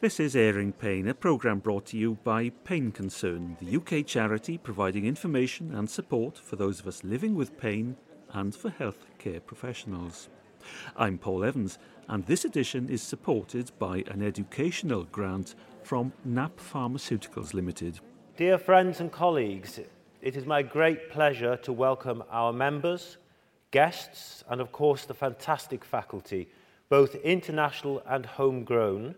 This is Airing Pain, a programme brought to you by Pain Concern, the UK charity providing information and support for those of us living with pain and for healthcare professionals. I'm Paul Evans, and this edition is supported by an educational grant from Napp Pharmaceuticals Limited. Dear friends and colleagues, it is my great pleasure to welcome our members, guests, and of course the fantastic faculty, both international and homegrown,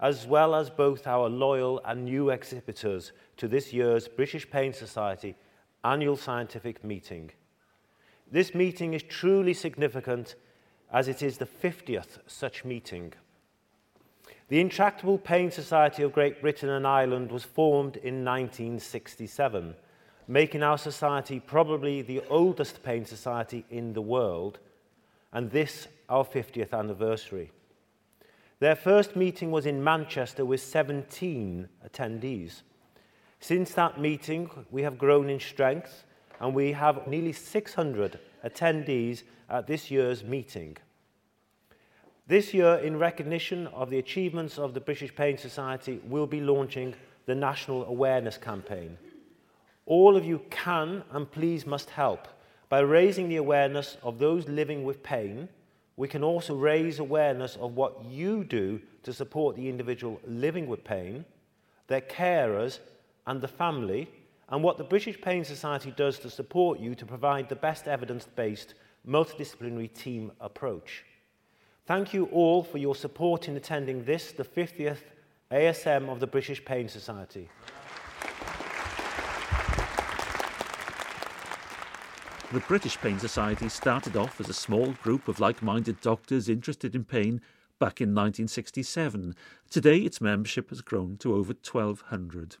as well as both our loyal and new exhibitors to this year's British Pain Society annual scientific meeting. This meeting is truly significant as it is the 50th such meeting. The Intractable Pain Society of Great Britain and Ireland was formed in 1967, making our society probably the oldest pain society in the world, and this our 50th anniversary. Their first meeting was in Manchester with 17 attendees. Since that meeting, we have grown in strength and we have nearly 600 attendees at this year's meeting. This year, in recognition of the achievements of the British Pain Society, we'll be launching the National Awareness Campaign. All of you can and please must help by raising the awareness of those living with pain – we can also raise awareness of what you do to support the individual living with pain, their carers, and the family, and what the British Pain Society does to support you to provide the best evidence based multidisciplinary team approach. Thank you all for your support in attending this, the 50th ASM of the British Pain Society. The British Pain Society started off as a small group of like minded doctors interested in pain back in 1967. Today, its membership has grown to over 1,200.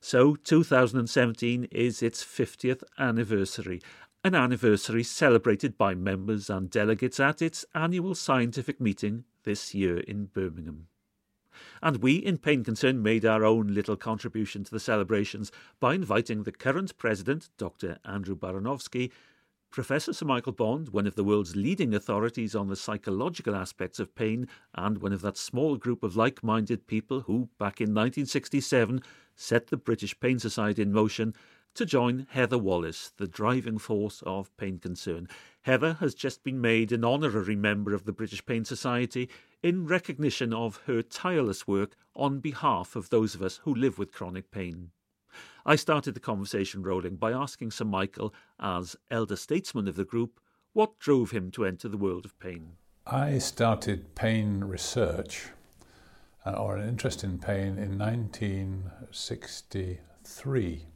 So, 2017 is its 50th anniversary, an anniversary celebrated by members and delegates at its annual scientific meeting this year in Birmingham. And we in Pain Concern made our own little contribution to the celebrations by inviting the current president, Dr. Andrew Baranowski, Professor Sir Michael Bond, one of the world's leading authorities on the psychological aspects of pain, and one of that small group of like minded people who, back in 1967, set the British Pain Society in motion, to join Heather Wallace, the driving force of Pain Concern. Heather has just been made an honorary member of the British Pain Society in recognition of her tireless work on behalf of those of us who live with chronic pain. I started the conversation rolling by asking Sir Michael, as elder statesman of the group, what drove him to enter the world of pain. I started pain research uh, or an interest in pain in 1963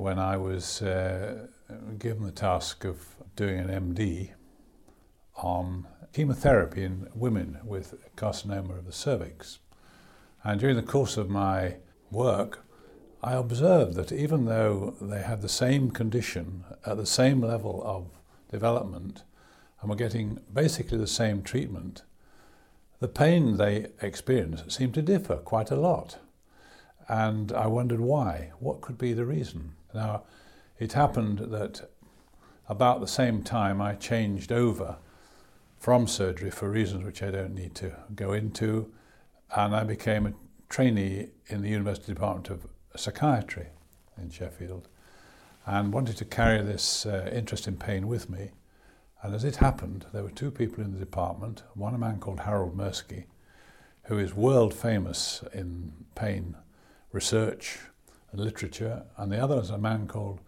when I was uh, given the task of doing an MD on chemotherapy in women with carcinoma of the cervix. And during the course of my work, I observed that even though they had the same condition at the same level of development and were getting basically the same treatment, the pain they experienced seemed to differ quite a lot. And I wondered why. What could be the reason? Now, it happened that about the same time I changed over from surgery for reasons which I don't need to go into, and I became a trainee in the University Department of Psychiatry in Sheffield and wanted to carry this uh, interest in pain with me. And as it happened, there were two people in the department, one a man called Harold Merskey, who is world famous in pain research and literature, and the other is a man called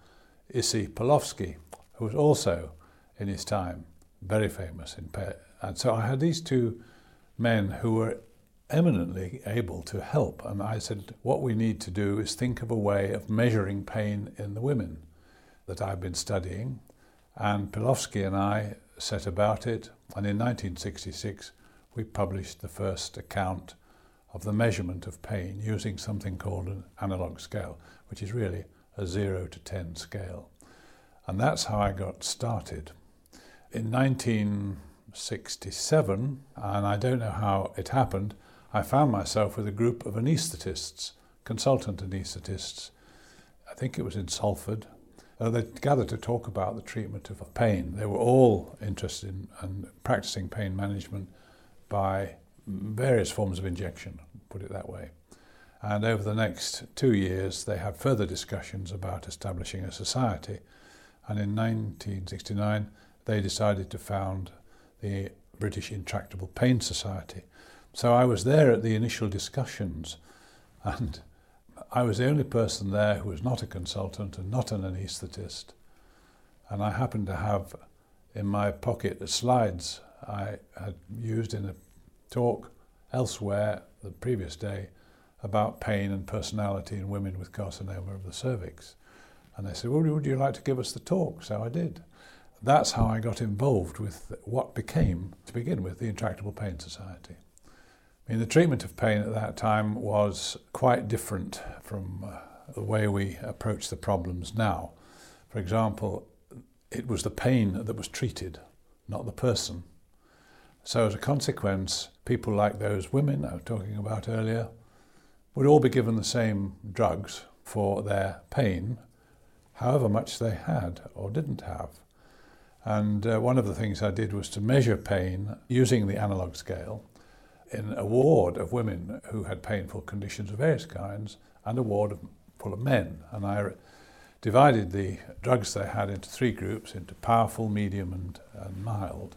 Issy Pilowsky, who was also, in his time, very famous in pain. And so I had these two men who were eminently able to help. And I said, what we need to do is think of a way of measuring pain in the women that I've been studying. And Pilowsky and I set about it. And in 1966, we published the first account of the measurement of pain using something called an analog scale, which is really a 0 to 10 scale. And that's how I got started. In 1967, and I don't know how it happened, I found myself with a group of anaesthetists, consultant anaesthetists. I think it was in Salford. Uh, they gathered to talk about the treatment of pain. They were all interested in, in practicing pain management by various forms of injection, put it that way. And over the next two years, they had further discussions about establishing a society. And in 1969, they decided to found the British Intractable Pain Society. So I was there at the initial discussions, and I was the only person there who was not a consultant and not an anaesthetist. And I happened to have in my pocket the slides I had used in a talk elsewhere the previous day about pain and personality in women with carcinoma of the cervix. And they said, well, would you like to give us the talk? So I did. That's how I got involved with what became, to begin with, the Intractable Pain Society. I mean, the treatment of pain at that time was quite different from uh, the way we approach the problems now. For example, it was the pain that was treated, not the person. So, as a consequence, people like those women I was talking about earlier would all be given the same drugs for their pain, however much they had or didn't have. And uh, one of the things I did was to measure pain using the analog scale in a ward of women who had painful conditions of various kinds and a ward full of men. And I divided the drugs they had into three groups into powerful, medium, and, and mild.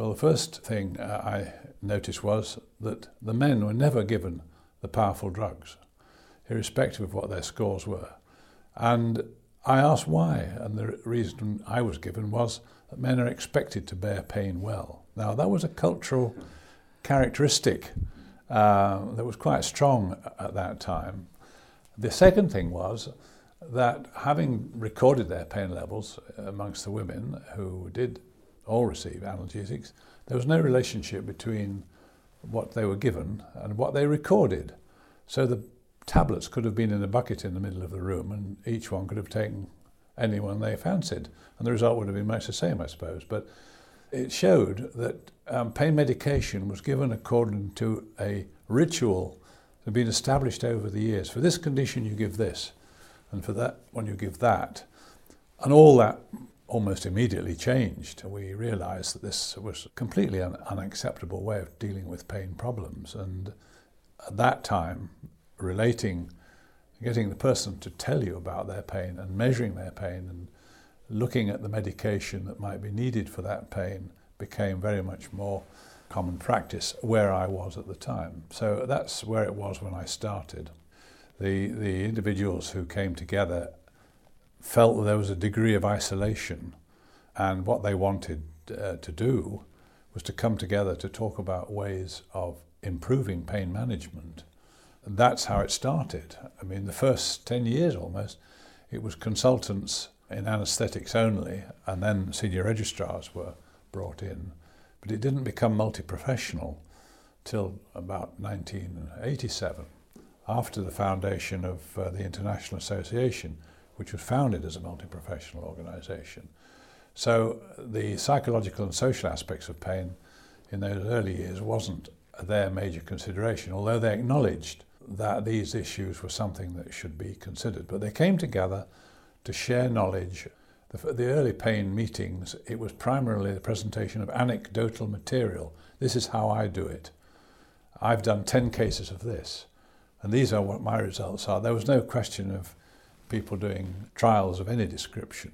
Well, the first thing uh, I noticed was that the men were never given the powerful drugs, irrespective of what their scores were. And I asked why, and the reason I was given was that men are expected to bear pain well. Now, that was a cultural characteristic uh, that was quite strong at that time. The second thing was that having recorded their pain levels amongst the women who did all receive analgesics, there was no relationship between what they were given and what they recorded. So the tablets could have been in a bucket in the middle of the room, and each one could have taken anyone they fancied, and the result would have been much the same, I suppose. But it showed that um, pain medication was given according to a ritual that had been established over the years. For this condition, you give this, and for that one, you give that. And all that almost immediately changed. We realized that this was completely un- unacceptable way of dealing with pain problems. And at that time, relating, getting the person to tell you about their pain and measuring their pain and looking at the medication that might be needed for that pain became very much more common practice where I was at the time. So that's where it was when I started. The, the individuals who came together felt that there was a degree of isolation, and what they wanted uh, to do was to come together to talk about ways of improving pain management. And that's how it started. I mean, the first 10 years almost, it was consultants in anaesthetics only, and then senior registrars were brought in. But it didn't become multi professional till about 1987, after the foundation of uh, the International Association, which was founded as a multi professional organisation. So the psychological and social aspects of pain in those early years wasn't their major consideration, although they acknowledged that these issues were something that should be considered. But they came together to share knowledge. The, the early pain meetings, it was primarily the presentation of anecdotal material. This is how I do it. I've done 10 cases of this, and these are what my results are. There was no question of people doing trials of any description,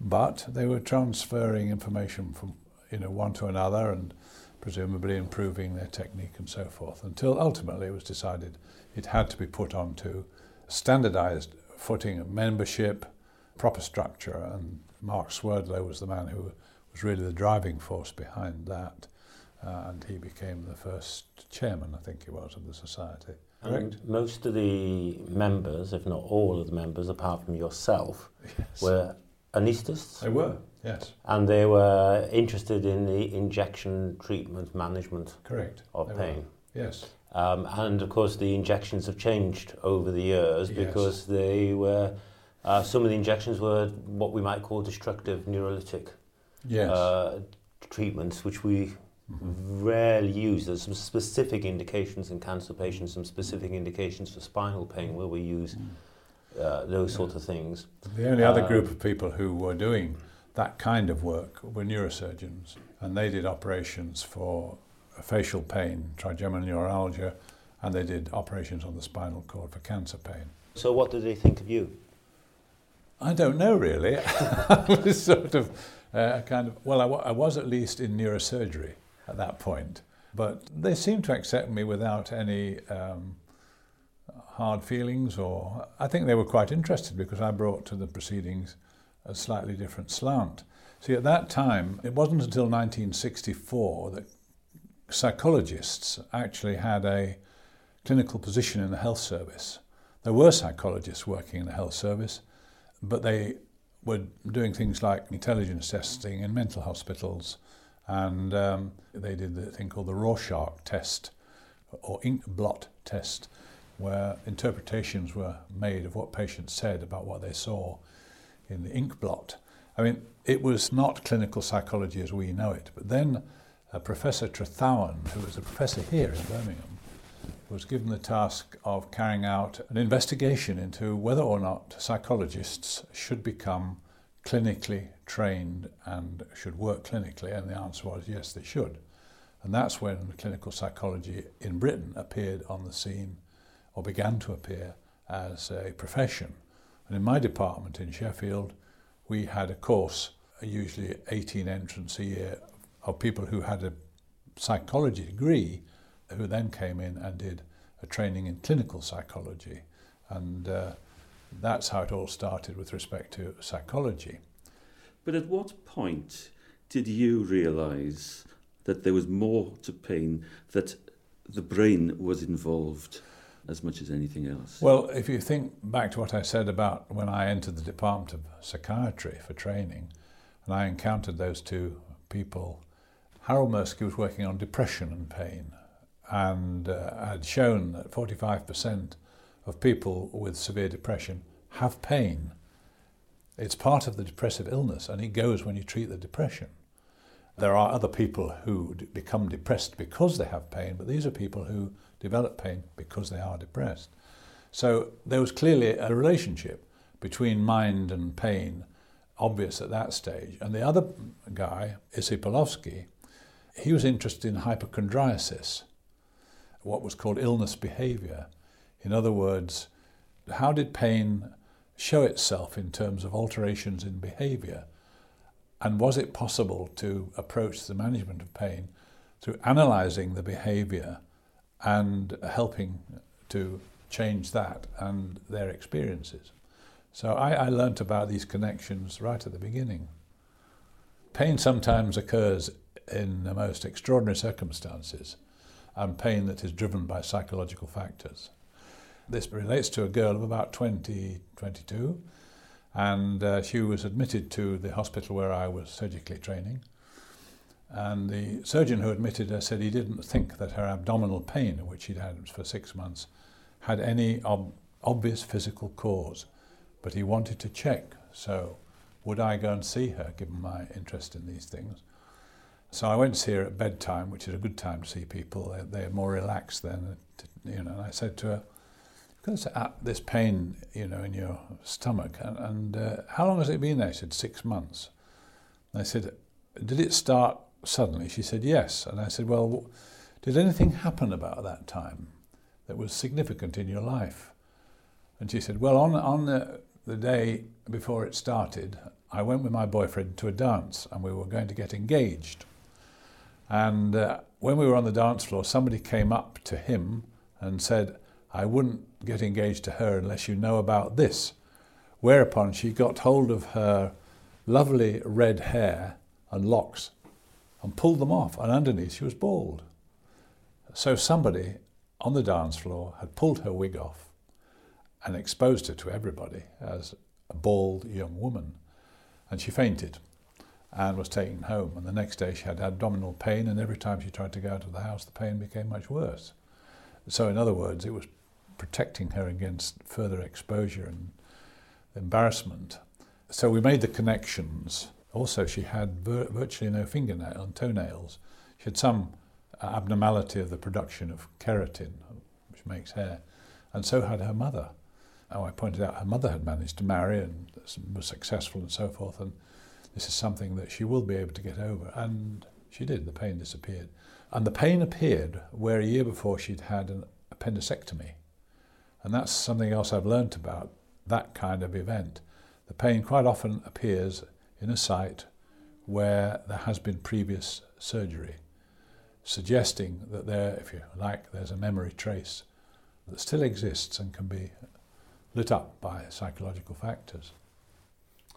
but they were transferring information from you know one to another and presumably improving their technique and so forth until ultimately it was decided it had to be put onto standardized footing of membership, proper structure, and Mark Swerdlow was the man who was really the driving force behind that. Uh, and he became the first chairman, I think he was, of the society. And most of the members, if not all of the members, apart from yourself, Yes. were anaesthetists. They were, yes, And they were interested in the injection treatment management correct. of They were. pain. Yes, Um, and of course, the injections have changed over the years Yes. because they were, uh, some of the injections were what we might call destructive neurolytic yes. uh, treatments, which we. Rarely used. There's some specific indications in cancer patients, some specific indications for spinal pain where we use uh, those sort of things. The only other Uh, group of people who were doing that kind of work were neurosurgeons, and they did operations for facial pain, trigeminal neuralgia, and they did operations on the spinal cord for cancer pain. So, what did they think of you? I don't know really. I was sort of uh, kind of, well, I, w- I was at least in neurosurgery at that point, but they seemed to accept me without any um, hard feelings, or I think they were quite interested because I brought to the proceedings a slightly different slant. See, at that time, it wasn't until 1964 that psychologists actually had a clinical position in the health service. There were psychologists working in the health service, but they were doing things like intelligence testing in mental hospitals, and um, they did the thing called the Rorschach test or ink blot test, where interpretations were made of what patients said about what they saw in the ink blot. I mean, it was not clinical psychology as we know it, but then uh, Professor Trethowan, who was a professor here in Birmingham, was given the task of carrying out an investigation into whether or not psychologists should become clinically trained and should work clinically, and the answer was yes, they should. And that's when clinical psychology in Britain appeared on the scene or began to appear as a profession. And in my department in Sheffield, we had a course, usually 18 entrants a year, of people who had a psychology degree who then came in and did a training in clinical psychology. And uh, that's how it all started with respect to psychology. But at what point did you realise that there was more to pain, that the brain was involved as much as anything else? Well, if you think back to what I said about when I entered the Department of Psychiatry for training, and I encountered those two people, Harold Merskey was working on depression and pain, and uh, had shown that 45% of people with severe depression have pain. It's part of the depressive illness, and it goes when you treat the depression. There are other people who d- become depressed because they have pain, but these are people who develop pain because they are depressed. So there was clearly a relationship between mind and pain, obvious at that stage. And the other guy, Issy he was interested in hypochondriasis, what was called illness behavior. In other words, how did pain show itself in terms of alterations in behavior? And was it possible to approach the management of pain through analyzing the behavior and helping to change that and their experiences? So I, I learnt about these connections right at the beginning. Pain sometimes occurs in the most extraordinary circumstances and pain that is driven by psychological factors. This relates to a girl of about 20, 22, and uh, she was admitted to the hospital where I was surgically training. And the surgeon who admitted her said he didn't think that her abdominal pain, which she'd had for six months, had any ob- obvious physical cause, but he wanted to check. So, would I go and see her, given my interest in these things? So I went to see her at bedtime, which is a good time to see people. They're, they're more relaxed then, you know. And I said to her, "Because this pain, you know, in your stomach, and, and uh, how long has it been there?" She said, six months." And I said, "Did it start suddenly?" She said, "Yes." And I said, "Well, did anything happen about that time that was significant in your life?" And she said, "Well, on on the, the day before it started, I went with my boyfriend to a dance, and we were going to get engaged." And uh, when we were on the dance floor, somebody came up to him and said, I wouldn't get engaged to her unless you know about this. Whereupon she got hold of her lovely red hair and locks and pulled them off, and underneath she was bald. So somebody on the dance floor had pulled her wig off and exposed her to everybody as a bald young woman, and she fainted and was taken home. And the next day she had abdominal pain, and every time she tried to go out of the house, the pain became much worse. So, in other words, it was protecting her against further exposure and embarrassment. So, we made the connections. Also, she had vir- virtually no fingernail and toenails. She had some uh, abnormality of the production of keratin, which makes hair, and so had her mother. Oh, I pointed out her mother had managed to marry and was successful and so forth, and this is something that she will be able to get over. And she did, the pain disappeared. And the pain appeared where a year before she'd had an appendicectomy. And that's something else I've learnt about that kind of event. The pain quite often appears in a site where there has been previous surgery, suggesting that there, if you like, there's a memory trace that still exists and can be lit up by psychological factors.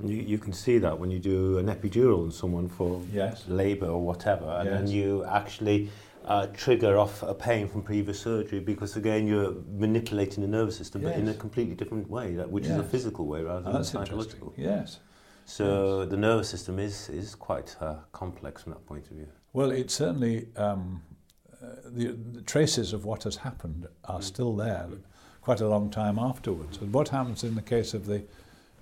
You, you can see that when you do an epidural on someone for Yes. labour or whatever, and then you actually uh, trigger off a pain from previous surgery because again you're manipulating the nervous system yes. but in a completely different way that, which yes. is a physical way rather oh, than psychological yes so yes. the nervous system is is quite uh, complex from that point of view well it certainly um, uh, the, the traces of what has happened are mm. still there quite a long time afterwards and what happens in the case of the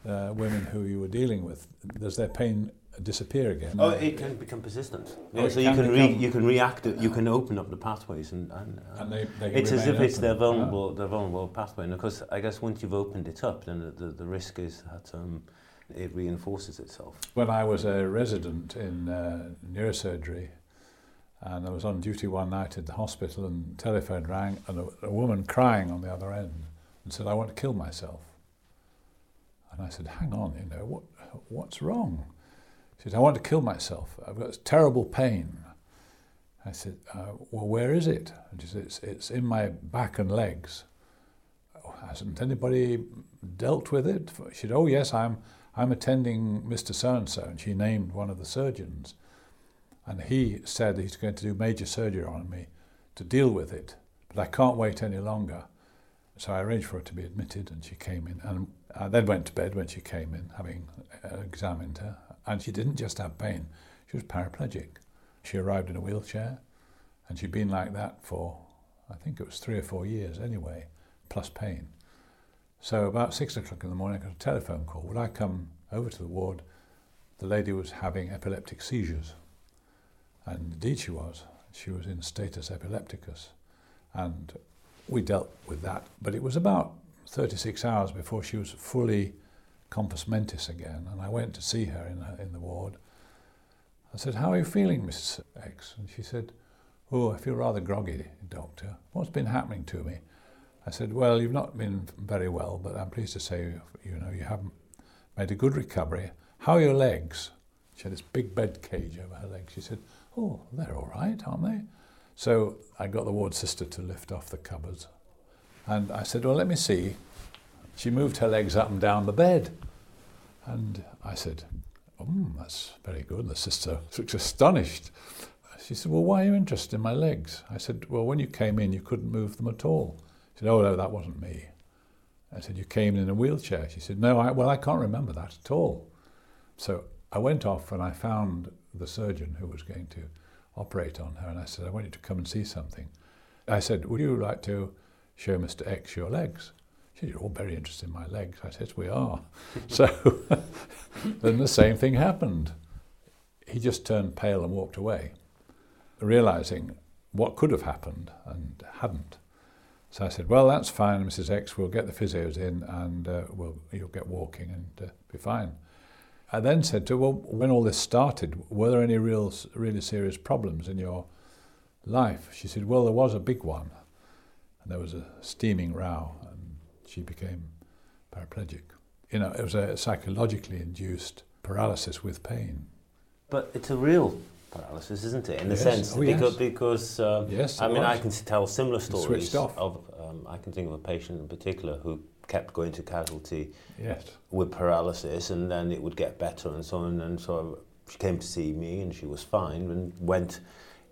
uh, women who you were dealing with does their pain disappear again? Oh, it can become persistent. Yeah, so you can can re, you can react. it- You can open up the pathways, and, and, uh, And they, they it's as if remain it's open. their vulnerable, their vulnerable pathway. And of course, I guess once you've opened it up, then the, the, the risk is that um, it reinforces itself. When I was a resident in uh, neurosurgery, and I was on duty one night at the hospital, and the telephone rang, and a, a woman crying on the other end, and said, "I want to kill myself." And I said, "Hang on, you know what? What's wrong?" She said, "I want to kill myself. I've got terrible pain." I said, uh, "Well, where is it?" And she said, "It's, it's in my back and legs." "Oh, hasn't anybody dealt with it? She said, "Oh yes, I'm." I'm attending Mr. So and so, and she named one of the surgeons. And he said he's going to do major surgery on me to deal with it, but I can't wait any longer. So I arranged for her to be admitted, and she came in. And I then went to bed when she came in, having uh, examined her. And she didn't just have pain, she was paraplegic. She arrived in a wheelchair, and she'd been like that for, I think it was three or four years anyway, plus pain. So about six o'clock in the morning, I got a telephone call. Would I come over to the ward? The lady was having epileptic seizures. And indeed she was. She was in status epilepticus. And we dealt with that. But it was about 36 hours before she was fully compos mentis again. And I went to see her in, her, in the ward. I said, How are you feeling, Mrs. X? And she said, Oh, I feel rather groggy, doctor. What's been happening to me? I said, Well, you've not been very well, but I'm pleased to say, you know, you have made a good recovery. How are your legs? She had this big bed cage over her legs. She said, Oh, they're all right, aren't they? So I got the ward sister to lift off the cupboards. And I said, Well, let me see. She moved her legs up and down the bed. And I said, Mm, that's very good. The sister looked astonished. She said, Well, why are you interested in my legs? I said, Well, when you came in, you couldn't move them at all. She said, Oh, no, that wasn't me. I said, You came in in a wheelchair. She said, No, I, well, I can't remember that at all. So I went off and I found the surgeon who was going to operate on her. And I said, I want you to come and see something. I said, Would you like to show Mr. X your legs? You're all very interested in my legs. I said, We are. so then the same thing happened. He just turned pale and walked away, realizing what could have happened and hadn't. So I said, "Well, that's fine, Mrs. X. We'll get the physios in, and uh, we'll you'll get walking and uh, be fine." I then said to her, "Well, when all this started, were there any real, really serious problems in your life?" She said, "Well, there was a big one, and there was a steaming row, she became paraplegic. You know, it was a psychologically induced paralysis with pain." But it's a real paralysis, isn't it? In the Yes. sense Oh, yes. because because um, Yes, I mean I can tell similar stories switched off. of um, I can think of a patient in particular who kept going to casualty Yes. with paralysis and then it would get better and so on and so she came to see me and she was fine and went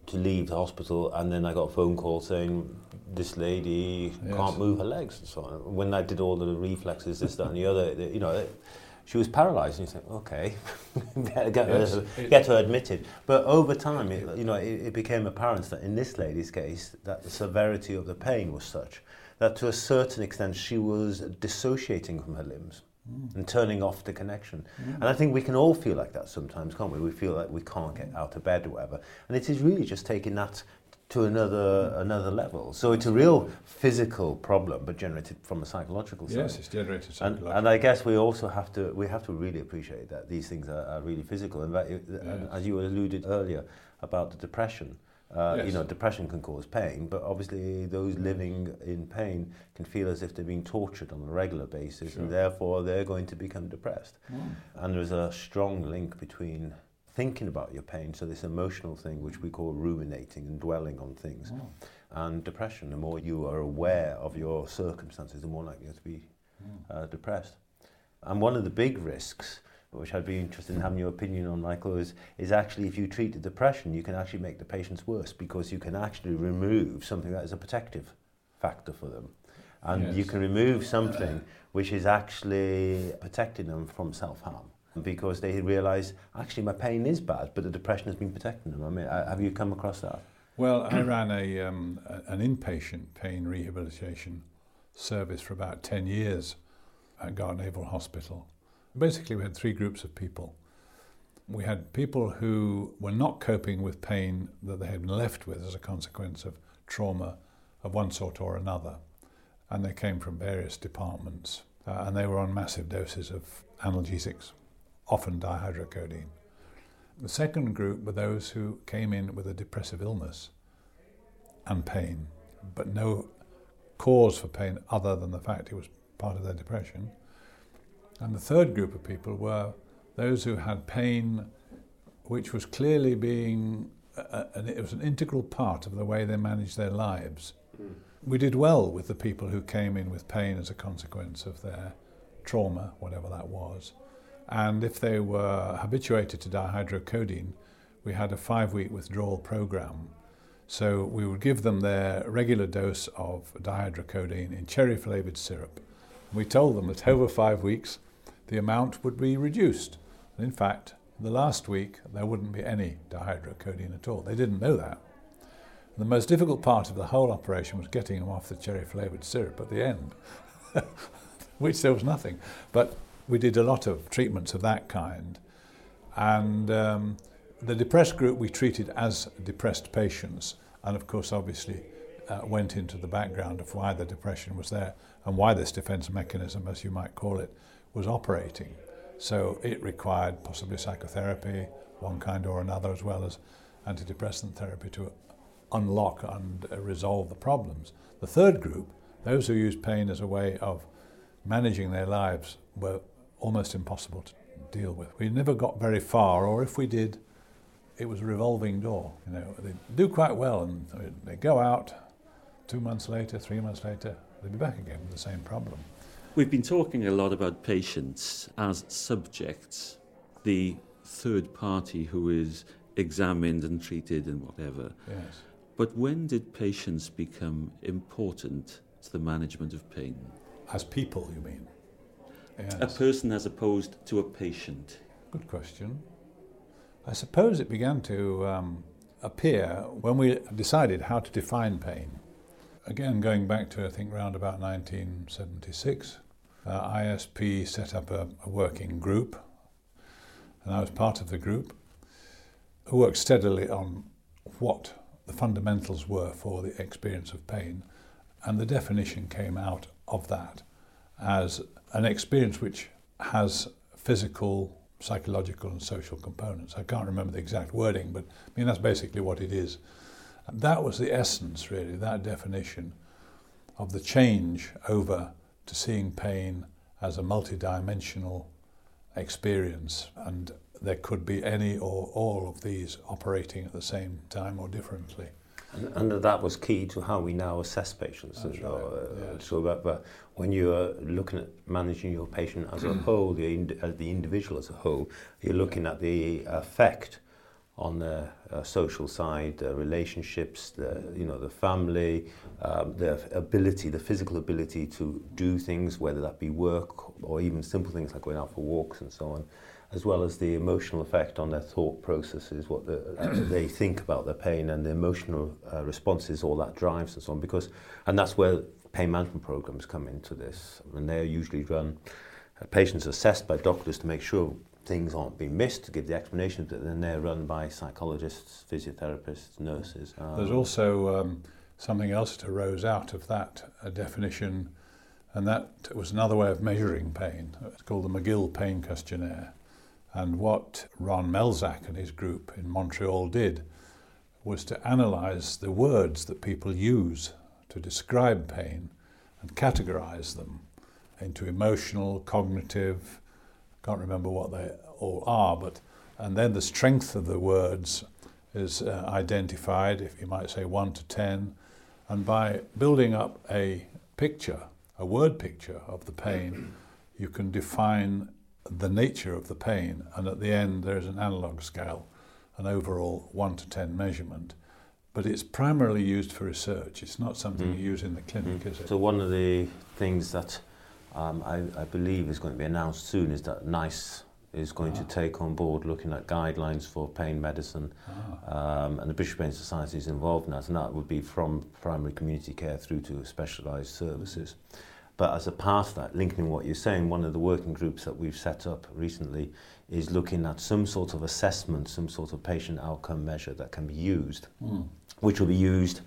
to leave the hospital and then I got a phone call saying this lady Yes. can't move her legs so on. When I did all the reflexes, this, that and the other, you know, it, she was paralysed and you think, okay, get, get, Yes. her, get her admitted. But over time, it, you know, it, it became apparent that in this lady's case, that the severity of the pain was such that to a certain extent she was dissociating from her limbs mm. and turning off the connection. Mm. And I think we can all feel like that sometimes, can't we? We feel like we can't get out of bed or whatever. And it is really just taking that to another another level. So it's a real physical problem, but generated from a psychological side. Yes, it's generated psychologically. And, and I guess we also have to we have to really appreciate that these things are, are really physical. And, that, yes. and as you alluded earlier about the depression, Uh, Yes. You know, depression can cause pain, but obviously those living in pain can feel as if they're being tortured on a regular basis, Sure. and therefore they're going to become depressed. And there's a strong link between thinking about your pain, so this emotional thing which we call ruminating and dwelling on things, and depression. The more you are aware of your circumstances, the more likely you're to be uh, depressed. And one of the big risks, which I'd be interested in having your opinion on, Michael, is, is actually if you treat the depression, you can actually make the patients worse because you can actually remove something that is a protective factor for them. And you can remove something which is actually protecting them from self-harm because they realise, actually, my pain is bad, but the depression has been protecting them. I mean, uh, have you come across that? Well, I ran a, um, an inpatient pain rehabilitation service for about 10 years at Gartnavel Hospital. Basically, we had three groups of people. We had people who were not coping with pain that they had been left with as a consequence of trauma of one sort or another. And they came from various departments. Uh, and they were on massive doses of analgesics, often dihydrocodeine. The second group were those who came in with a depressive illness and pain, but no cause for pain other than the fact it was part of their depression. And the third group of people were those who had pain which was clearly being, a, a, it was an integral part of the way they managed their lives. Hmm. We did well with the people who came in with pain as a consequence of their trauma, whatever that was. And if they were habituated to dihydrocodeine, we had a five week withdrawal program. So we would give them their regular dose of dihydrocodeine in cherry flavoured syrup. We told them that over five weeks the amount would be reduced. And in fact, the last week there wouldn't be any dihydrocodeine at all. They didn't know that. The most difficult part of the whole operation was getting them off the cherry flavoured syrup at the end, which there was nothing. But we did a lot of treatments of that kind. And um, the depressed group we treated as depressed patients, and of course, obviously, uh, went into the background of why the depression was there and why this defense mechanism, as you might call it, was operating. So it required possibly psychotherapy, one kind or another, as well as antidepressant therapy to unlock and resolve the problems. The third group, those who used pain as a way of managing their lives, were almost impossible to deal with. We never got very far, or if we did, it was a revolving door. You know, they do quite well, and they go out. Two months later, three months later, they'll be back again with the same problem. We've been talking a lot about patients as subjects, the third party who is examined and treated and whatever. Yes. But when did patients become important to the management of pain? As people, you mean? Yes. A person as opposed to a patient. Good question. I suppose it began to um, appear when we decided how to define pain. Again, going back to I think round about 1976, uh, ISP set up a, a working group, and I was part of the group, who worked steadily on what the fundamentals were for the experience of pain, and the definition came out of that as an experience which has physical, psychological, and social components. I can't remember the exact wording, but I mean that's basically what it is. That was the essence, really, that definition of the change over to seeing pain as a multidimensional experience, and there could be any or all of these operating at the same time or differently. And, and that was key to how we now assess patients. And, right, uh, yes. So, but, but when you are looking at managing your patient as a whole, the, ind- uh, the individual as a whole, you're looking at the effect on the uh, social side, the relationships, the you know the family, um, the ability, the physical ability to do things, whether that be work or even simple things like going out for walks and so on, as well as the emotional effect on their thought processes, what the, they think about their pain and the emotional uh, responses, all that drives and so on. Because, and that's where pain management programs come into this, and they're usually run. Uh, patients assessed by doctors to make sure things aren't being missed, to give the explanations, but then they're run by psychologists, physiotherapists, nurses. Um, There's also um, something else that arose out of that uh, definition, and that was another way of measuring pain. It's called the McGill Pain Questionnaire. And what Ron Melzack and his group in Montreal did was to analyze the words that people use to describe pain and categorize them into emotional, cognitive, can't remember what they all are, but and then the strength of the words is uh, identified, if you might say 1 to 10, and by building up a picture, a word picture of the pain, you can define the nature of the pain, and at the end there is an analog scale, an overall 1 to 10 measurement. But it's primarily used for research. It's not something mm. you use in the clinic, mm. is it? So one of the things that um, I, I, believe is going to be announced soon is that NICE is going ah. to take on board looking at guidelines for pain medicine, ah. um, and the British Pain Society is involved in that, and that would be from primary community care through to specialised services. But as a part of that, linking in what you're saying, one of the working groups that we've set up recently is looking at some sort of assessment, some sort of patient outcome measure that can be used, mm. which will be used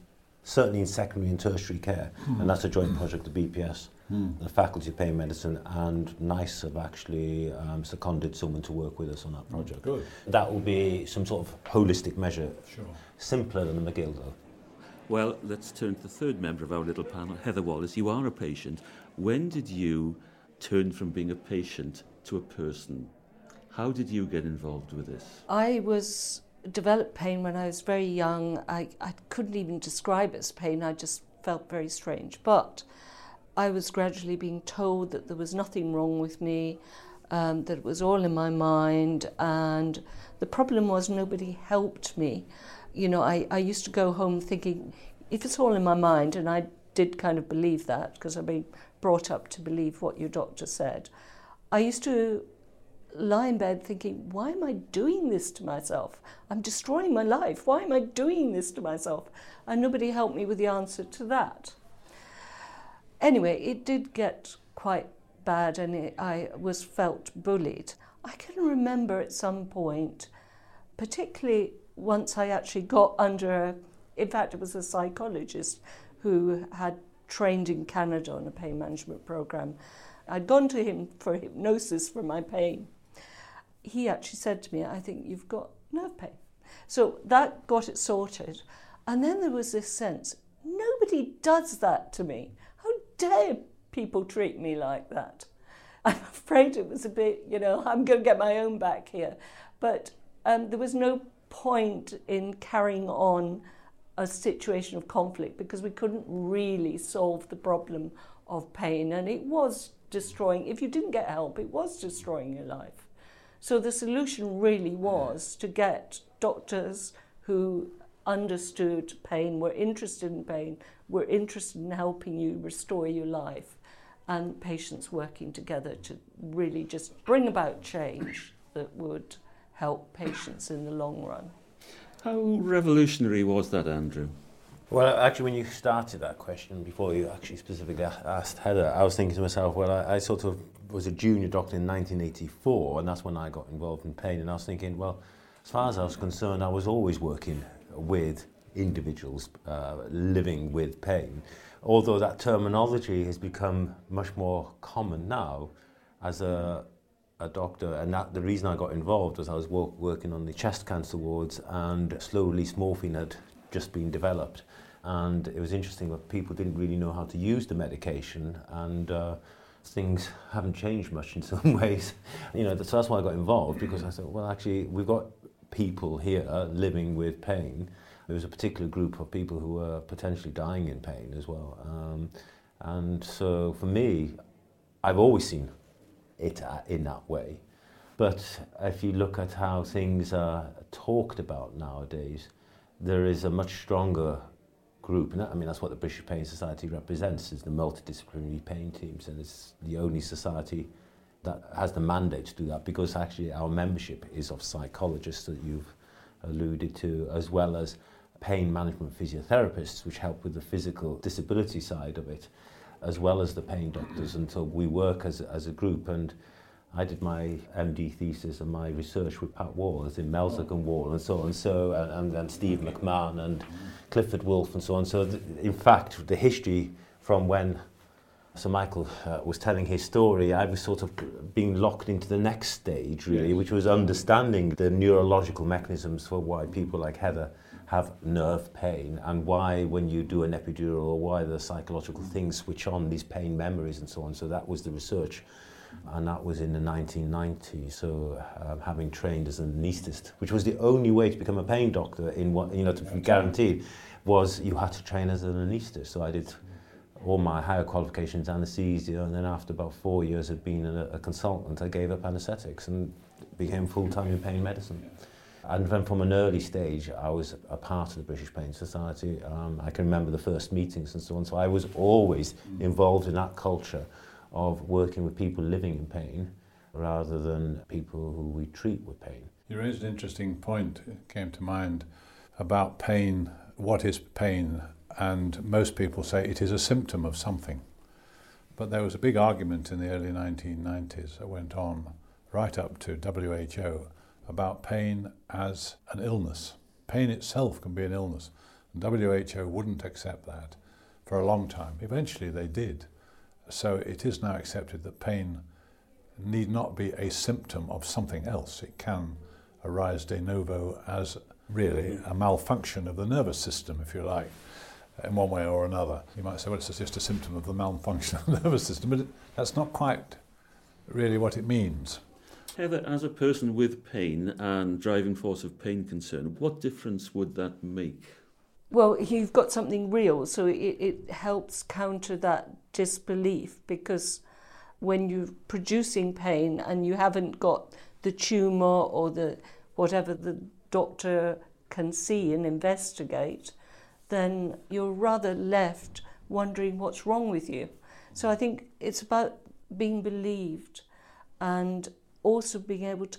certainly in secondary and tertiary care, mm. and that's a joint project of BPS. Mm. The Faculty of Pain Medicine and NICE have actually um, seconded someone to work with us on that project. Good. That will be some sort of holistic measure, sure. simpler than the McGill though. Well, let's turn to the third member of our little panel, Heather Wallace. You are a patient. When did you turn from being a patient to a person? How did you get involved with this? I was developed pain when I was very young. I, I couldn't even describe it as pain. I just felt very strange. But I was gradually being told that there was nothing wrong with me, um, that it was all in my mind, and the problem was nobody helped me. You know, I, I used to go home thinking, if it's all in my mind, and I did kind of believe that because I've been brought up to believe what your doctor said, I used to lie in bed thinking, why am I doing this to myself? I'm destroying my life. Why am I doing this to myself? And nobody helped me with the answer to that. Anyway, it did get quite bad and it, I was felt bullied. I can remember at some point, particularly once I actually got under, in fact, it was a psychologist who had trained in Canada on a pain management program. I'd gone to him for hypnosis for my pain. He actually said to me, I think you've got nerve pain. So that got it sorted. And then there was this sense nobody does that to me dare people treat me like that? I'm afraid it was a bit, you know, I'm going to get my own back here. But um, there was no point in carrying on a situation of conflict because we couldn't really solve the problem of pain. And it was destroying, if you didn't get help, it was destroying your life. So the solution really was to get doctors who understood pain, were interested in pain, were interested in helping you restore your life, and patients working together to really just bring about change that would help patients in the long run. How revolutionary was that, Andrew? Well, actually, when you started that question, before you actually specifically asked Heather, I was thinking to myself, well, I, I sort of was a junior doctor in 1984, and that's when I got involved in pain. And I was thinking, well, as far as I was concerned, I was always working with individuals uh, living with pain. Although that terminology has become much more common now as a, a doctor, and that the reason I got involved was I was work, working on the chest cancer wards, and slow release morphine had just been developed. And it was interesting that people didn't really know how to use the medication, and uh, things haven't changed much in some ways. You know, so that's why I got involved because I thought, well, actually, we've got people here living with pain. There was a particular group of people who were potentially dying in pain as well. Um, and so for me, I've always seen it in that way. But if you look at how things are talked about nowadays, there is a much stronger group. And I mean, that's what the British Pain Society represents, is the multidisciplinary pain teams. And it's the only society that has the mandate to do that because actually our membership is of psychologists that you've alluded to, as well as pain management physiotherapists, which help with the physical disability side of it, as well as the pain doctors until we work as, as a group. And I did my MD thesis and my research with Pat Wall, as in Melzack and Wall and so on, so, and, and, and Steve McMahon and Clifford Wolf, and so on. So, th- in fact, the history from when Sir Michael uh, was telling his story, I was sort of being locked into the next stage, really, yes. which was understanding the neurological mechanisms for why people like Heather have nerve pain and why when you do an epidural or why the psychological things switch on these pain memories and so on. So that was the research and that was in the 1990s. So um, having trained as an anaesthetist, which was the only way to become a pain doctor in what, you know, to be guaranteed, was you had to train as an anaesthetist. So I did all my higher qualifications anesthesia and then after about four years of being a, a consultant I gave up anesthetics and became full-time in pain medicine. And then from an early stage, I was a part of the British Pain Society. Um, I can remember the first meetings and so on. So I was always involved in that culture of working with people living in pain rather than people who we treat with pain. You raised an interesting point, it came to mind, about pain. What is pain? And most people say it is a symptom of something. But there was a big argument in the early 1990s that went on right up to WHO about pain as an illness. Pain itself can be an illness. And WHO wouldn't accept that for a long time. Eventually they did. So it is now accepted that pain need not be a symptom of something else. It can arise de novo as really a malfunction of the nervous system, if you like, in one way or another. You might say, well, it's just a symptom of the malfunction of the nervous system, but that's not quite really what it means. Heather, as a person with pain and driving force of pain concern, what difference would that make? Well, you've got something real, so it, it helps counter that disbelief because when you're producing pain and you haven't got the tumour or the whatever the doctor can see and investigate, then you're rather left wondering what's wrong with you. So I think it's about being believed and also being able to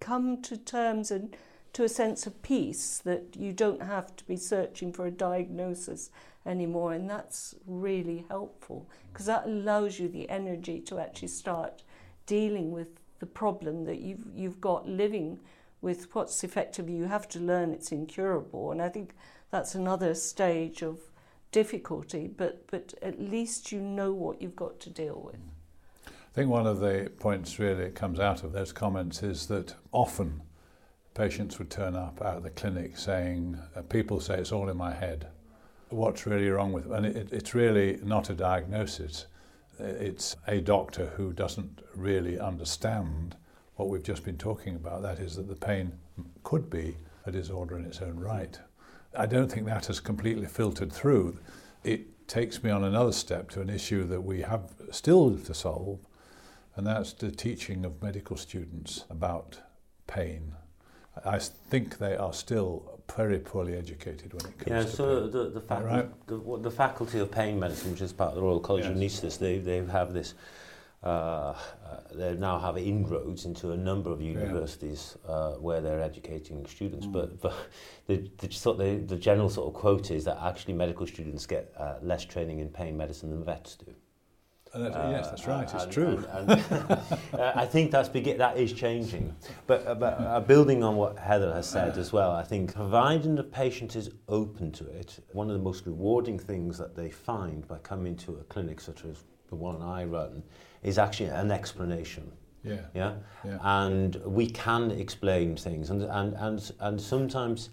come to terms and to a sense of peace that you don't have to be searching for a diagnosis anymore. And that's really helpful because that allows you the energy to actually start dealing with the problem that you've, you've got living with what's effectively you have to learn it's incurable. And I think that's another stage of difficulty, but, but at least you know what you've got to deal with. I think one of the points really that comes out of those comments is that often patients would turn up out of the clinic saying, uh, people say it's all in my head. What's really wrong with it? And it, it's really not a diagnosis. It's a doctor who doesn't really understand what we've just been talking about. That is, that the pain could be a disorder in its own right. I don't think that has completely filtered through. It takes me on another step to an issue that we have still to solve, and that's the teaching of medical students about pain I think they are still very poorly educated when it comes yeah, to so pain. the the, right? the the faculty of pain medicine, which is part of the Royal College of Yes. Anaesthetists, they they have this. Uh, uh, they now have inroads into a number of universities uh, where they're educating students. Mm. But, but the, the, sort the, the general sort of quote is that actually medical students get uh, less training in pain medicine than vets do. And that, yes, that's right. It's true. and- uh, I think that's that is changing. But, uh, but uh, building on what Heather has said as well, I think providing the patient is open to it, one of the most rewarding things that they find by coming to a clinic such as the one I run is actually an explanation. yeah. Yeah? Yeah. And we can explain things. And, and, and, and sometimes,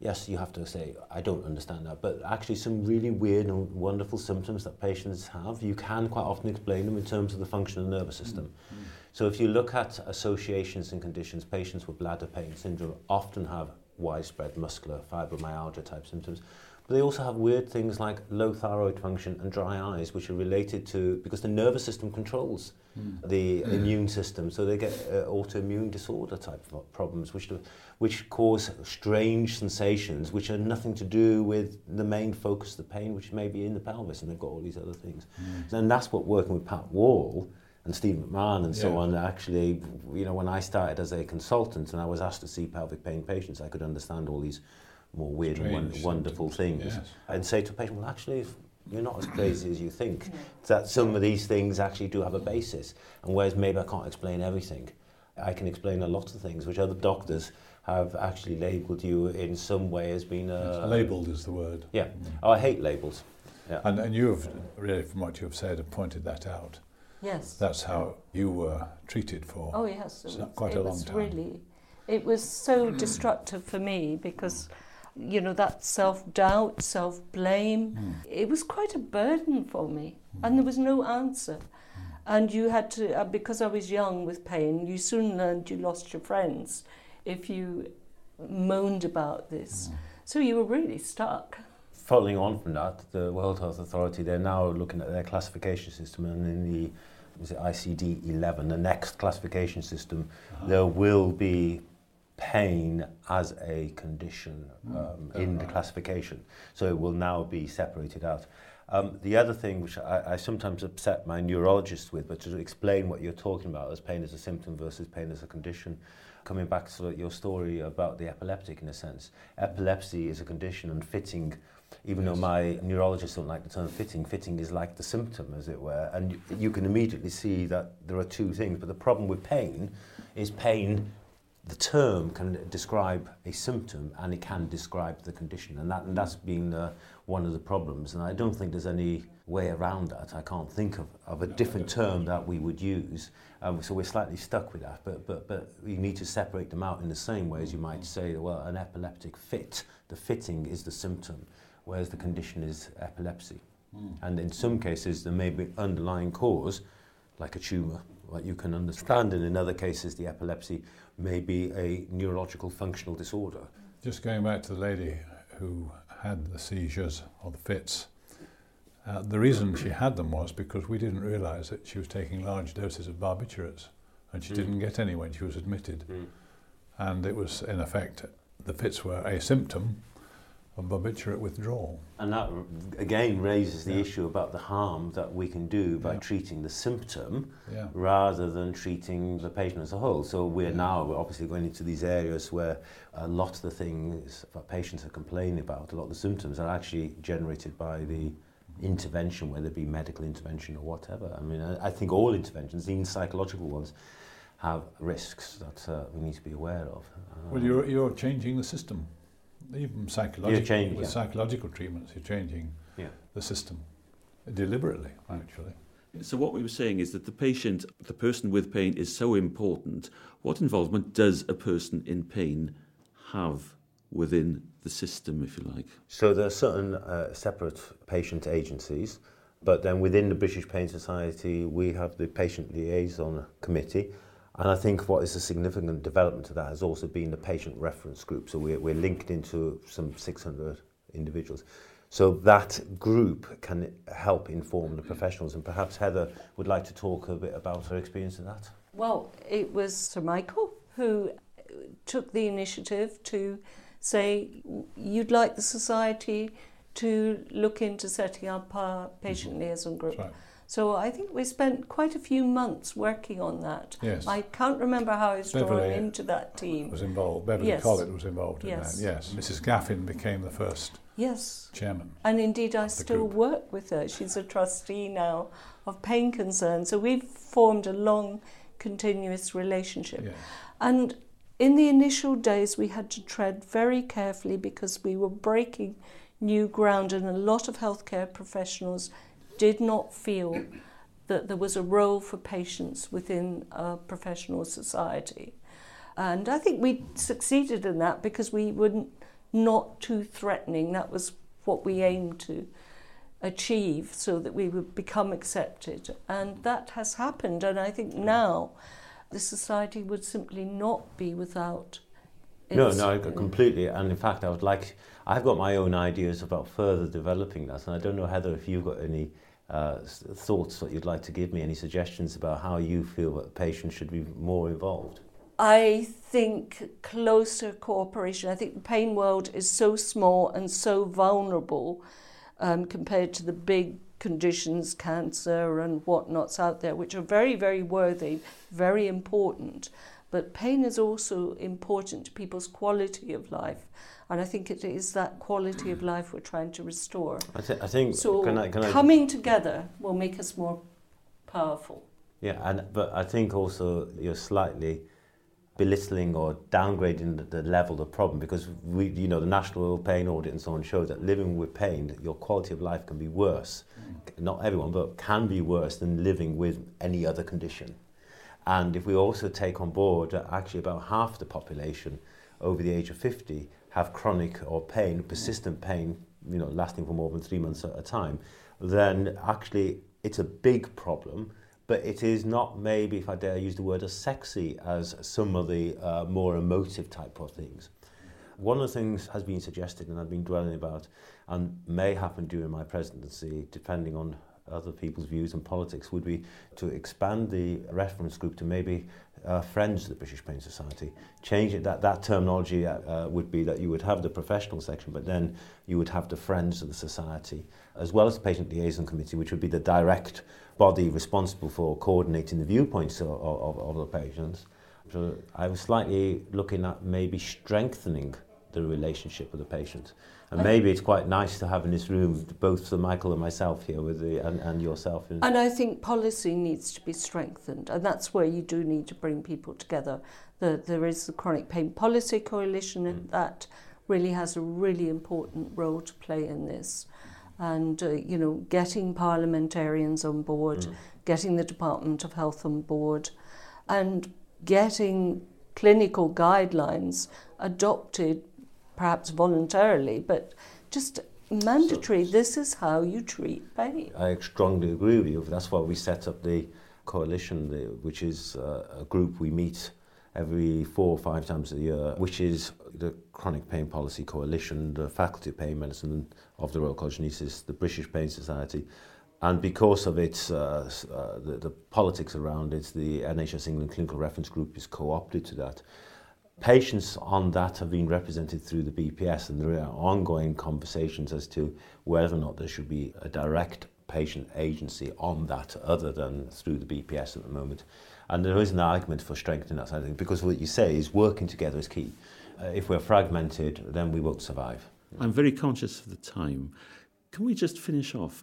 yes, you have to say, I don't understand that. But actually, some really weird and wonderful symptoms that patients have, you can quite often explain them in terms of the function of the nervous system. Mm-hmm. So if you look at associations and conditions, patients with bladder pain syndrome often have widespread muscular fibromyalgia type symptoms. But they also have weird things like low thyroid function and dry eyes, which are related to because the nervous system controls hmm. the hmm. immune system. So they get uh, autoimmune disorder type of problems, which do, which cause strange sensations, which are nothing to do with the main focus of the pain, which may be in the pelvis, and they've got all these other things. Hmm. And that's what working with Pat Wall and Steve McMahon and so Yeah. on actually, you know, when I started as a consultant and I was asked to see pelvic pain patients, I could understand all these more weird and wonderful symptoms, things yes. and say to a patient, well, actually, if you're not as crazy as you think. That some of these things actually do have a basis. And whereas maybe I can't explain everything, I can explain a lot of things which other doctors have actually labelled you in some way as being a... It's labelled is the word. Yeah. Mm. Oh, I hate labels. Yeah. And, and you have, really, from what you have said, have pointed that out. Yes. That's how you were treated for. Oh yes, It's it not was- quite it a long was time. Really, it was so destructive for me because you know, that self doubt, self blame. Mm. It was quite a burden for me, and there was no answer. And you had to, uh, because I was young with pain, you soon learned you lost your friends if you moaned about this. So you were really stuck. Following on from that, the World Health Authority, they're now looking at their classification system and in the is it ICD 11, the next classification system, there will be pain as a condition um, mm. in the classification. So it will now be separated out. Um, the other thing which I, I sometimes upset my neurologist with, but to explain what you're talking about as pain as a symptom versus pain as a condition, coming back to your story about the epileptic in a sense, epilepsy is a condition and fitting even yes. though my neurologists don't like the term fitting, fitting is like the symptom, as it were. And you, you can immediately see that there are two things. But the problem with pain is pain the term can describe a symptom and it can describe the condition. And, that, and that's been uh, one of the problems. And I don't think there's any way around that. I can't think of, of a different term that we would use. Um, so we're slightly stuck with that. But, but, but you need to separate them out in the same way as you might say, well, an epileptic fit, the fitting is the symptom whereas the condition is epilepsy. Mm. And in some cases, there may be an underlying cause, like a tumour, what you can understand. And in other cases, the epilepsy may be a neurological functional disorder. Just going back to the lady who had the seizures or the fits, uh, the reason she had them was because we didn't realise that she was taking large doses of barbiturates and she mm. didn't get any when she was admitted. Mm. And it was, in effect, the fits were a symptom of barbiturate withdrawal. And that again raises the yeah. issue about the harm that we can do by yeah. treating the symptom yeah. rather than treating the patient as a whole. So we're now we're obviously going into these areas where a lot of the things that patients are complaining about, a lot of the symptoms are actually generated by the intervention, whether it be medical intervention or whatever. I mean, I, I think all interventions, even psychological ones, have risks that uh, we need to be aware of. Um, well, you're, you're changing the system even psychological, with psychological treatments, you're changing yeah. the system deliberately, actually. So what we were saying is that the patient, the person with pain, is so important. What involvement does a person in pain have within the system, if you like? So there are certain uh, separate patient agencies, but then within the British Pain Society, we have the patient liaison committee, And I think what is a significant development to that has also been the patient reference group. So we're, we're linked into some 600 individuals. So that group can help inform the professionals. And perhaps Heather would like to talk a bit about her experience of that. Well, it was Sir Michael who uh, took the initiative to say, you'd like the society to look into setting up a patient mm-hmm. liaison group. That's right. So I think we spent quite a few months working on that. Yes. I can't remember how I was Beverly drawn into that team. Was involved. Beverly yes. Collett was involved in yes. that. Yes. Mrs. Gaffin became the first yes. chairman. And indeed, I still group. work with her. She's a trustee now of Pain Concern. So we've formed a long, continuous relationship. Yes. And in the initial days, we had to tread very carefully because we were breaking new ground, and a lot of healthcare professionals did not feel that there was a role for patients within a professional society. And I think we succeeded in that because we were not too threatening. That was what we aimed to achieve so that we would become accepted. And that has happened. And I think now the society would simply not be without. No, no, completely. And in fact, I would like, I've got my own ideas about further developing that. And I don't know, Heather, if you've got any uh, thoughts that you'd like to give me, any suggestions about how you feel that patients should be more involved? I think closer cooperation. I think the pain world is so small and so vulnerable um, compared to the big conditions, cancer and whatnots out there, which are very, very worthy, very important. But pain is also important to people's quality of life. And I think it is that quality of life we're trying to restore. I, th- I think so. Can I, can coming I... together will make us more powerful. Yeah, and but I think also you're slightly belittling or downgrading the, the level of problem because we, you know, the national pain audit and so on shows that living with pain, your quality of life can be worse. Mm. Not everyone, but can be worse than living with any other condition. And if we also take on board that actually about half the population over the age of 50 have chronic or pain, persistent pain, you know, lasting for more than three months at a time, then actually it's a big problem but it is not maybe, if I dare use the word, as sexy as some of the uh, more emotive type of things. One of the things has been suggested and I've been dwelling about and may happen during my presidency, depending on other people's views on politics would be to expand the reference group to maybe uh, friends of the British Pain Society. Change it, that, that terminology uh, uh, would be that you would have the professional section, but then you would have the friends of the society, as well as the patient liaison committee, which would be the direct body responsible for coordinating the viewpoints of, of, of the patients. So I was slightly looking at maybe strengthening the relationship with the patient. And maybe it's quite nice to have in this room both for Michael and myself here with the, and, and yourself. And I think policy needs to be strengthened, and that's where you do need to bring people together. The, there is the Chronic Pain Policy Coalition mm. that really has a really important role to play in this and uh, you know getting parliamentarians on board, mm. getting the Department of Health on board, and getting clinical guidelines adopted, perhaps voluntarily, but just mandatory. So, this is how you treat pain. I strongly agree with you. That's why we set up the coalition, the, which is uh, a group we meet every four or five times a year, which is the Chronic Pain Policy Coalition, the Faculty of Pain Medicine of the Royal College of Anaesthetists, the British Pain Society, and because of its uh, uh, the, the politics around it, the NHS England Clinical Reference Group is co-opted to that. Patients on that have been represented through the BPS, and there are ongoing conversations as to whether or not there should be a direct patient agency on that other than through the BPS at the moment. And there is an argument for strengthening that side of things because what you say is working together is key. Uh, if we're fragmented, then we won't survive. I'm very conscious of the time. Can we just finish off?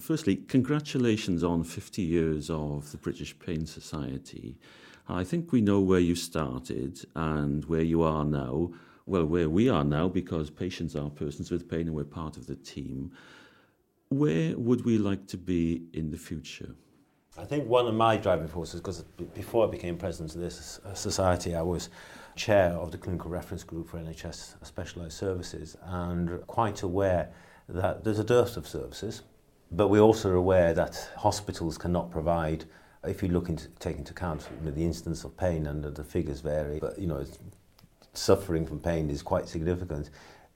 Firstly, congratulations on 50 years of the British Pain Society. I think we know where you started and where you are now. Well, where we are now, because patients are persons with pain and we're part of the team. Where would we like to be in the future? I think one of my driving forces, because before I became president of this society, I was chair of the clinical reference group for NHS specialised services and quite aware that there's a dearth of services, but we're also aware that hospitals cannot provide if you look into take into account you know, the instance of pain and the figures vary, but you know suffering from pain is quite significant.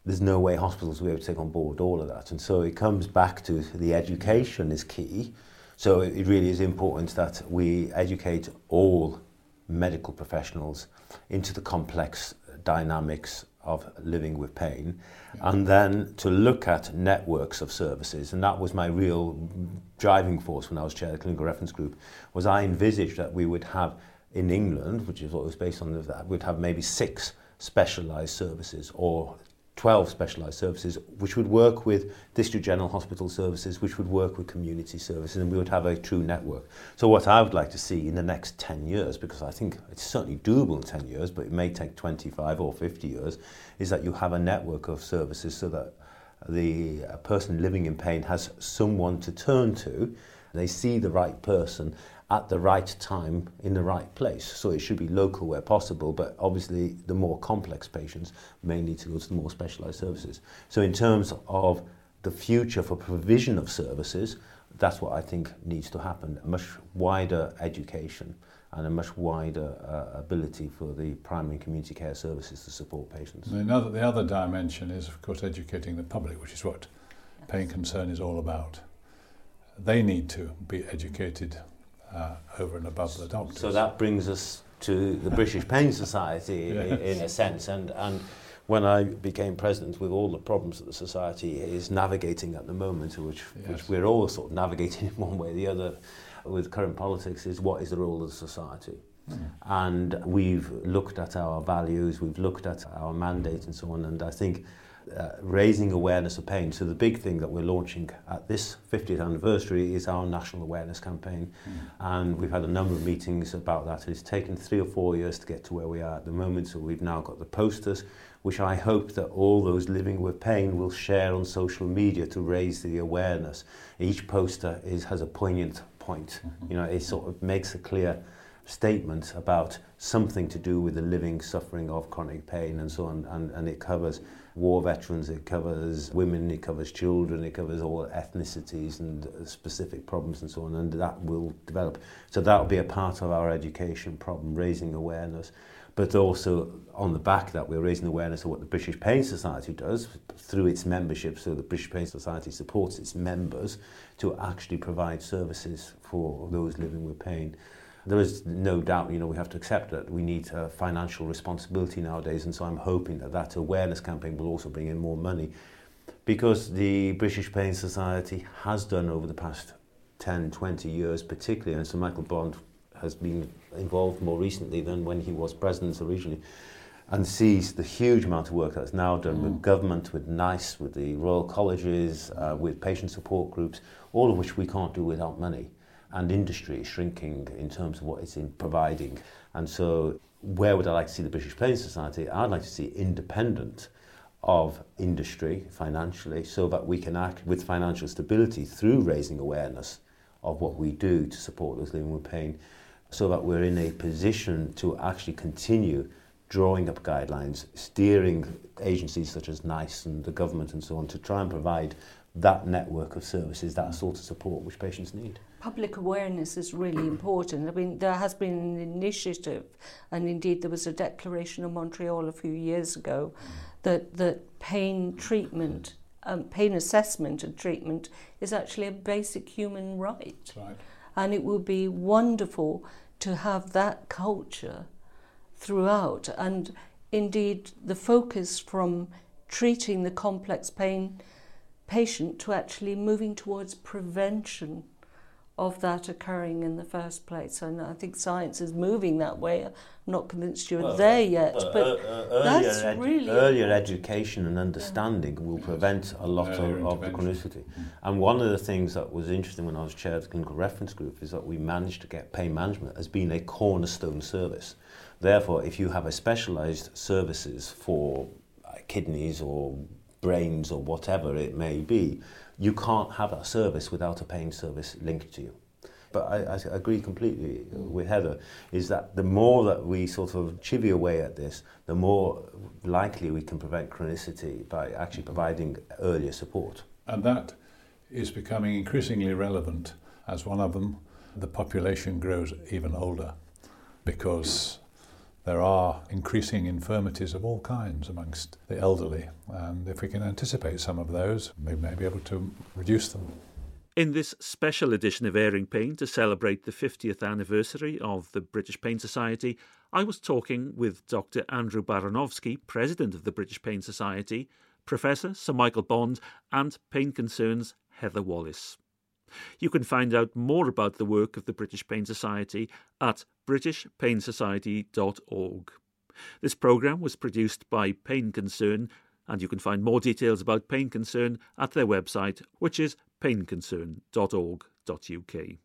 There's no way hospitals will be able to take on board all of that, and so it comes back to the education is key. So it really is important that we educate all medical professionals into the complex dynamics of living with pain, and then to look at networks of services. And that was my real driving force when I was chair of the clinical reference group, was I envisaged that we would have in England, which is what was based on that, we'd have maybe six specialized services or 12 specialised services, which would work with district general hospital services, which would work with community services, and we would have a true network. So what I would like to see in the next 10 years, because I think it's certainly doable in 10 years, but it may take 25 or 50 years, is that you have a network of services so that the person living in pain has someone to turn to, they see the right person, at the right time in the right place. So it should be local where possible, but obviously the more complex patients may need to go to the more specialized services. So in terms of the future for provision of services, that's what I think needs to happen. A much wider education and a much wider uh, ability for the primary and community care services to support patients. Another, the other dimension is, of course, educating the public, which is what pain concern is all about. They need to be educated uh, over and above the doctors. So that brings us to the British Pain Society yes. in, in a sense. And, and when I became president, with all the problems that the society is navigating at the moment, which, yes. which we're all sort of navigating in one way or the other with current politics, is what is the role of the society? Mm. And we've looked at our values, we've looked at our mandate and so on, and I think uh, raising awareness of pain. So the big thing that we're launching at this 50th anniversary is our national awareness campaign. Mm. And we've had a number of meetings about that. It's taken three or four years to get to where we are at the moment. So we've now got the posters, which I hope that all those living with pain will share on social media to raise the awareness. Each poster is, has a poignant point. Mm-hmm. You know, it sort of makes a clear statement about something to do with the living suffering of chronic pain and so on. And, and it covers war veterans, it covers women, it covers children, it covers all ethnicities and uh, specific problems and so on, and that will develop. So that will be a part of our education problem, raising awareness. But also on the back of that, we're raising awareness of what the British Pain Society does through its membership. So the British Pain Society supports its members to actually provide services for those living with pain. There is no doubt, you know, we have to accept that we need a financial responsibility nowadays, and so I'm hoping that that awareness campaign will also bring in more money, because the British Pain Society has done over the past 10, 20 years, particularly, and Sir Michael Bond has been involved more recently than when he was president originally, and sees the huge amount of work that's now done mm. with government, with NICE, with the Royal Colleges, uh, with patient support groups, all of which we can't do without money. And industry is shrinking in terms of what it's in providing. And so where would I like to see the British Pain Society? I'd like to see independent of industry financially so that we can act with financial stability through raising awareness of what we do to support those living with pain so that we're in a position to actually continue drawing up guidelines, steering agencies such as NICE and the government and so on to try and provide that network of services, that sort of support which patients need. Public awareness is really important. I mean, there has been an initiative, and indeed there was a declaration in Montreal a few years ago that, that pain treatment, um, pain assessment and treatment is actually a basic human right. right. And it would be wonderful to have that culture throughout. And indeed, the focus from treating the complex pain patient to actually moving towards prevention of that occurring in the first place. And I think science is moving that way. I'm not convinced you're well, there yet, uh, but uh, that's edu- really earlier education and understanding yeah. will prevent a lot of, of the chronicity. Mm. And one of the things that was interesting when I was chair of the clinical reference group is that we managed to get pain management as being a cornerstone service. Therefore, if you have a specialized services for uh, kidneys or brains or whatever it may be, you can't have a service without a pain service linked to you. But I, I agree completely with Heather, is that the more that we sort of chivvy away at this, the more likely we can prevent chronicity by actually providing earlier support. And that is becoming increasingly relevant as one of them, the population grows even older because there are increasing infirmities of all kinds amongst the elderly, and if we can anticipate some of those, we may be able to reduce them. In this special edition of Airing Pain to celebrate the 50th anniversary of the British Pain Society, I was talking with Dr. Andrew Baranowski, President of the British Pain Society, Professor Sir Michael Bond, and Pain Concern's Heather Wallace. You can find out more about the work of the British Pain Society at britishpainsociety.org. This programme was produced by Pain Concern, and you can find more details about Pain Concern at their website, which is painconcern.org.uk.